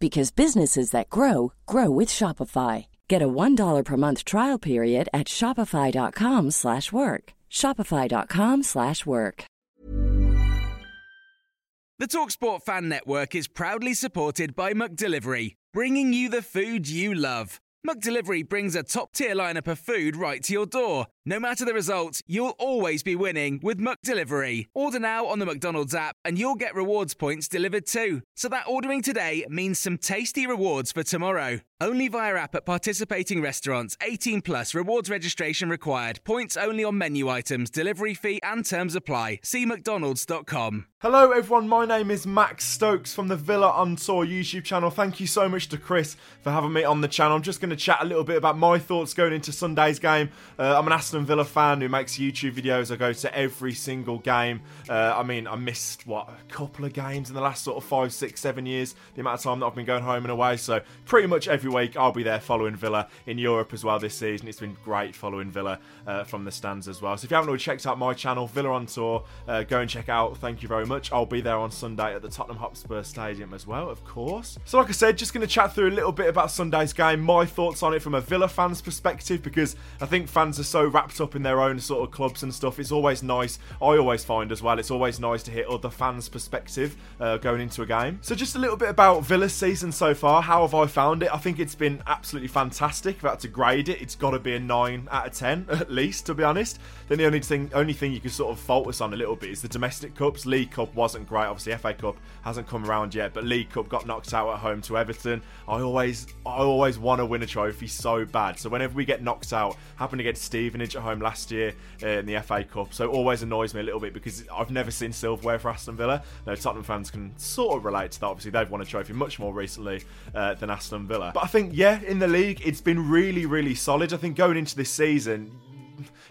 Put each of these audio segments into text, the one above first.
because businesses that grow grow with Shopify. Get a $1 per month trial period at Shopify.com slash work. Shopify.com slash work. The Talksport Fan Network is proudly supported by McDelivery, bringing you the food you love. McDelivery brings a top-tier lineup of food right to your door. No matter the result, you'll always be winning with McDelivery. Order now on the McDonald's app and you'll get rewards points delivered too. So that ordering today means some tasty rewards for tomorrow. Only via app at participating restaurants. 18 plus rewards registration required. Points only on menu items, delivery fee and terms apply. See mcdonalds.com. Hello, everyone. My name is Max Stokes from the Villa on Tour YouTube channel. Thank you so much to Chris for having me on the channel. I'm just going to chat a little bit about my thoughts going into Sunday's game. Uh, I'm an Aston Villa fan who makes YouTube videos. I go to every single game. Uh, I mean, I missed, what, a couple of games in the last sort of five, six, seven years, the amount of time that I've been going home and away. So, pretty much every week I'll be there following Villa in Europe as well this season. It's been great following Villa uh, from the stands as well. So, if you haven't already checked out my channel, Villa on Tour, uh, go and check out. Thank you very much. I'll be there on Sunday at the Tottenham Hotspur Stadium as well, of course. So, like I said, just going to chat through a little bit about Sunday's game, my thoughts on it from a Villa fan's perspective, because I think fans are so wrapped up in their own sort of clubs and stuff. It's always nice, I always find as well, it's always nice to hear other fans' perspective uh, going into a game. So, just a little bit about Villa's season so far. How have I found it? I think it's been absolutely fantastic. If I had to grade it, it's got to be a 9 out of 10, at least, to be honest. Then the only thing, only thing you can sort of fault us on a little bit is the domestic cups. League Cup wasn't great. Obviously, FA Cup hasn't come around yet, but League Cup got knocked out at home to Everton. I always, I always want to win a trophy so bad. So whenever we get knocked out, happened against Stevenage at home last year uh, in the FA Cup. So always annoys me a little bit because I've never seen silverware for Aston Villa. No, Tottenham fans can sort of relate to that. Obviously, they've won a trophy much more recently uh, than Aston Villa. But I think, yeah, in the league, it's been really, really solid. I think going into this season,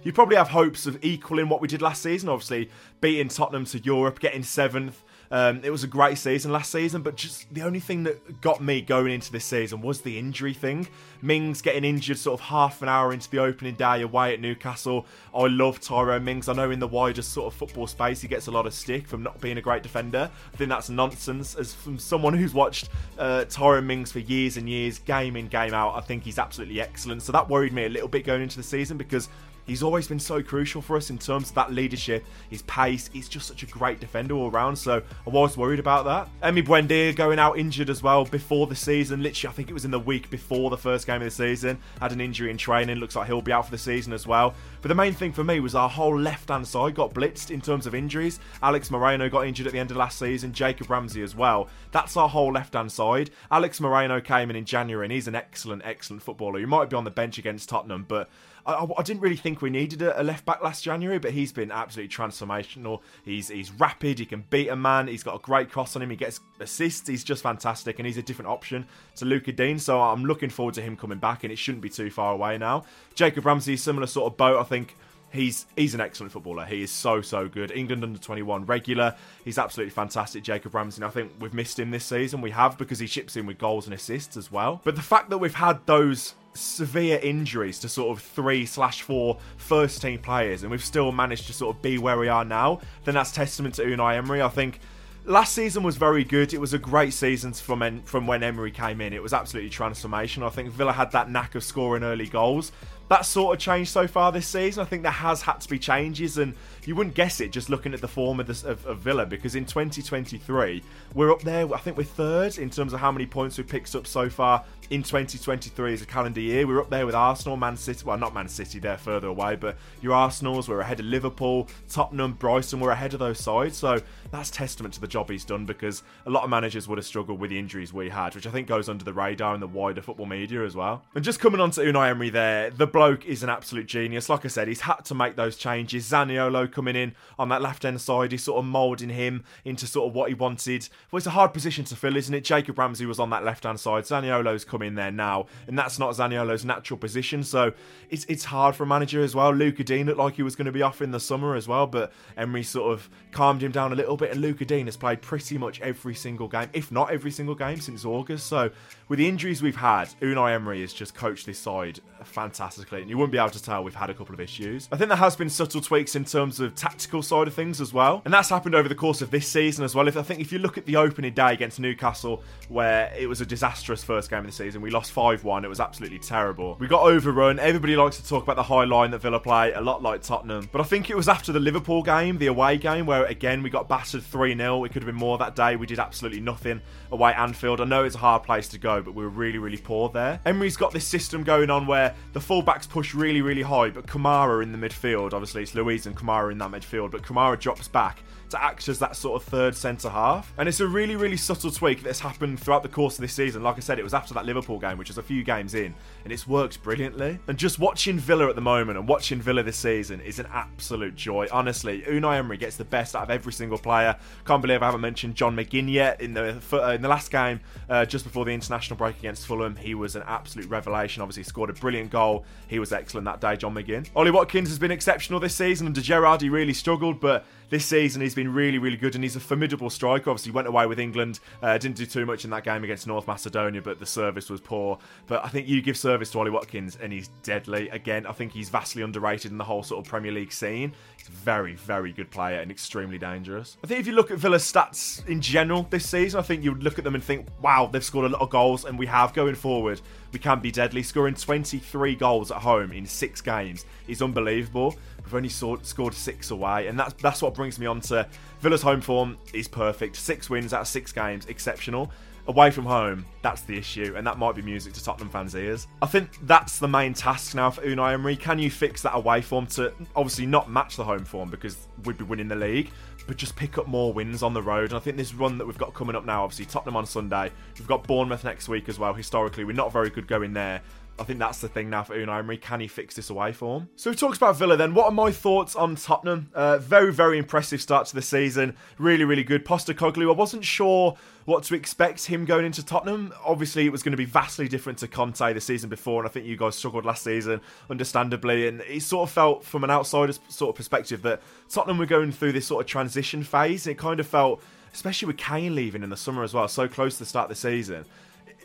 you probably have hopes of equaling what we did last season. Obviously, beating Tottenham to Europe, getting seventh. Um, it was a great season last season, but just the only thing that got me going into this season was the injury thing. Mings getting injured sort of half an hour into the opening day away at Newcastle. I love Tyrone Mings. I know in the wider sort of football space he gets a lot of stick from not being a great defender. I think that's nonsense. As from someone who's watched uh, Mings for years and years, game in, game out, I think he's absolutely excellent. So that worried me a little bit going into the season because He's always been so crucial for us in terms of that leadership, his pace. He's just such a great defender all around. So I was worried about that. Emi Buendia going out injured as well before the season. Literally, I think it was in the week before the first game of the season. Had an injury in training. Looks like he'll be out for the season as well. But the main thing for me was our whole left hand side got blitzed in terms of injuries. Alex Moreno got injured at the end of last season. Jacob Ramsey as well. That's our whole left hand side. Alex Moreno came in in January and he's an excellent, excellent footballer. He might be on the bench against Tottenham, but I, I, didn't really think we needed a, a, left back last January, but he's been absolutely transformational. He's he's rapid. He can beat a man. He's got a great cross on him. He gets assists. He's just fantastic, and he's a different option to Lucas Digne. So I'm looking forward to him coming back, and it shouldn't be too far away now. Jacob Ramsey, similar sort of boat. I think he's he's an excellent footballer. He is so so good. England under 21 regular. He's absolutely fantastic. Jacob Ramsey. I think we've missed him this season. We have because he chips in with goals and assists as well. But the fact that we've had those severe injuries to sort of three slash four first team players, and we've still managed to sort of be where we are now, then that's testament to Unai Emery. I think last season was very good. It was a great season from en- from when Emery came in. It was absolutely transformational. I think Villa had that knack of scoring early goals. That sort of changed so far this season. I think there has had to be changes, and you wouldn't guess it just looking at the form of, this, of, of Villa because in 2023 we're up there. I think we're third in terms of how many points we've picked up so far in 2023 as a calendar year. We're up there with Arsenal, Man City. Well, not Man City, they're further away, but your Arsenals, we're ahead of Liverpool, Tottenham, Brighton, we're ahead of those sides. So that's testament to the job he's done because a lot of managers would have struggled with the injuries we had, which I think goes under the radar in the wider football media as well. And just coming on to Unai Emery there, the bloke is an absolute genius. Like I said, he's had to make those changes. Zaniolo coming in on that left hand side, he's sort of moulding him into sort of what he wanted. Well, it's a hard position to fill, isn't it? Jacob Ramsey was on that left hand side. Zaniolo's come in there now, and that's not Zaniolo's natural position. So it's it's hard for a manager as well. Lucas Digne looked like he was going to be off in the summer as well, but Emery sort of calmed him down a little bit. And Lucas Digne has played pretty much every single game, if not every single game, since August. So with the injuries we've had, Unai Emery has just coached this side fantastically, and you wouldn't be able to tell we've had a couple of issues. I think there has been subtle tweaks in terms of tactical side of things as well, and that's happened over the course of this season as well. If I think if you look at the opening day against Newcastle, where it was a disastrous first game of the season, we lost five one. It was absolutely terrible. We got overrun. Everybody likes to talk about the high line that Villa play, a lot like Tottenham, but I think it was after the Liverpool game, the away game, where again we got battered three 0 It could have been more that day. We did absolutely nothing away Anfield. I know it's a hard place to go, but we were really really poor there. Emery's got this system going on where the fullbacks push really, really high, but Kamara in the midfield, obviously it's Luiz and Kamara in that midfield, but Kamara drops back to act as that sort of third centre half. And it's a really, really subtle tweak that's happened throughout the course of this season. Like I said, it was after that Liverpool game, which is a few games in, and it's worked brilliantly. And just watching Villa at the moment and watching Villa this season is an absolute joy. Honestly, Unai Emery gets the best out of every single player. Can't believe I haven't mentioned John McGinn yet in the uh, in the last game uh, just before the international break against Fulham. He was an absolute revelation. Obviously, scored a brilliant goal. He was excellent that day, John McGinn. Ollie Watkins has been exceptional this season, and De Gerrard he really struggled, but this season he's been really, really good, and he's a formidable striker. Obviously, went away with England, uh, didn't do too much in that game against North Macedonia, but the service was poor. But I think you give service to Ollie Watkins, and he's deadly. Again, I think he's vastly underrated in the whole sort of Premier League scene. He's a very, very good player and extremely dangerous. I think if you look at Villa's stats in general this season, I think you would look at them and think, wow, they've scored a lot of goals, and we have going forward. We can be deadly. Scoring 23 goals at home in six games is unbelievable. We've only scored six away, and that's that's what brings me on to Villa's home form is perfect. Six wins out of six games, exceptional. Away from home, that's the issue, and that might be music to Tottenham fans' ears. I think that's the main task now for Unai Emery. Can you fix that away form to obviously not match the home form because we'd be winning the league, but just pick up more wins on the road? And I think this run that we've got coming up now, obviously Tottenham on Sunday, we've got Bournemouth next week as well. Historically, we're not very good going there. I think that's the thing now for Unai Emery. Can he fix this away form? So we talked about Villa then. What are my thoughts on Tottenham? Uh, very, very impressive start to the season. Really, really good. Postecoglou, I wasn't sure what to expect him going into Tottenham. Obviously, it was going to be vastly different to Conte the season before, and I think you guys struggled last season, understandably. And it sort of felt, from an outsider's sort of perspective, that Tottenham were going through this sort of transition phase. It kind of felt, especially with Kane leaving in the summer as well, so close to the start of the season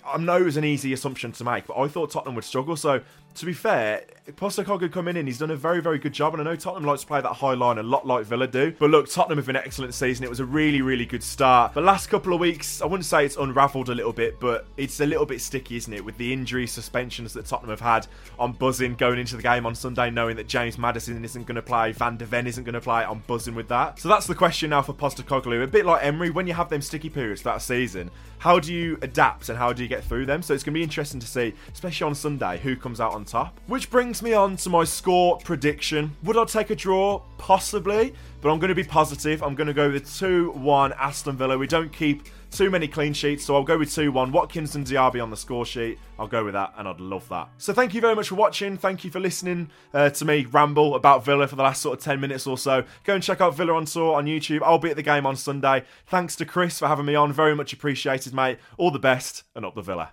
I know it was an easy assumption to make, but I thought Tottenham would struggle. So, to be fair, Postecoglou coming in, he's done a very, very good job. And I know Tottenham likes to play that high line a lot like Villa do. But look, Tottenham have an excellent season. It was a really, really good start. The last couple of weeks, I wouldn't say it's unravelled a little bit, but it's a little bit sticky, isn't it? With the injury suspensions that Tottenham have had on buzzing going into the game on Sunday, knowing that James Maddison isn't going to play, Van de Ven isn't going to play. I'm buzzing with that. So that's the question now for Postecoglou. A bit like Emery, when you have them sticky periods a season, how do you adapt and how do you get through them? So it's going to be interesting to see, especially on Sunday, who comes out top. Which brings me on to my score prediction. Would I take a draw? Possibly, but I'm going to be positive. I'm going to go with 2 1 Aston Villa. We don't keep too many clean sheets, so I'll go with 2 1. Watkins and Diaby on the score sheet. I'll go with that, and I'd love that. So thank you very much for watching. Thank you for listening uh, to me ramble about Villa for the last sort of 10 minutes or so. Go and check out Villa on Tour on YouTube. I'll be at the game on Sunday. Thanks to Chris for having me on. Very much appreciated, mate. All the best, and up the Villa.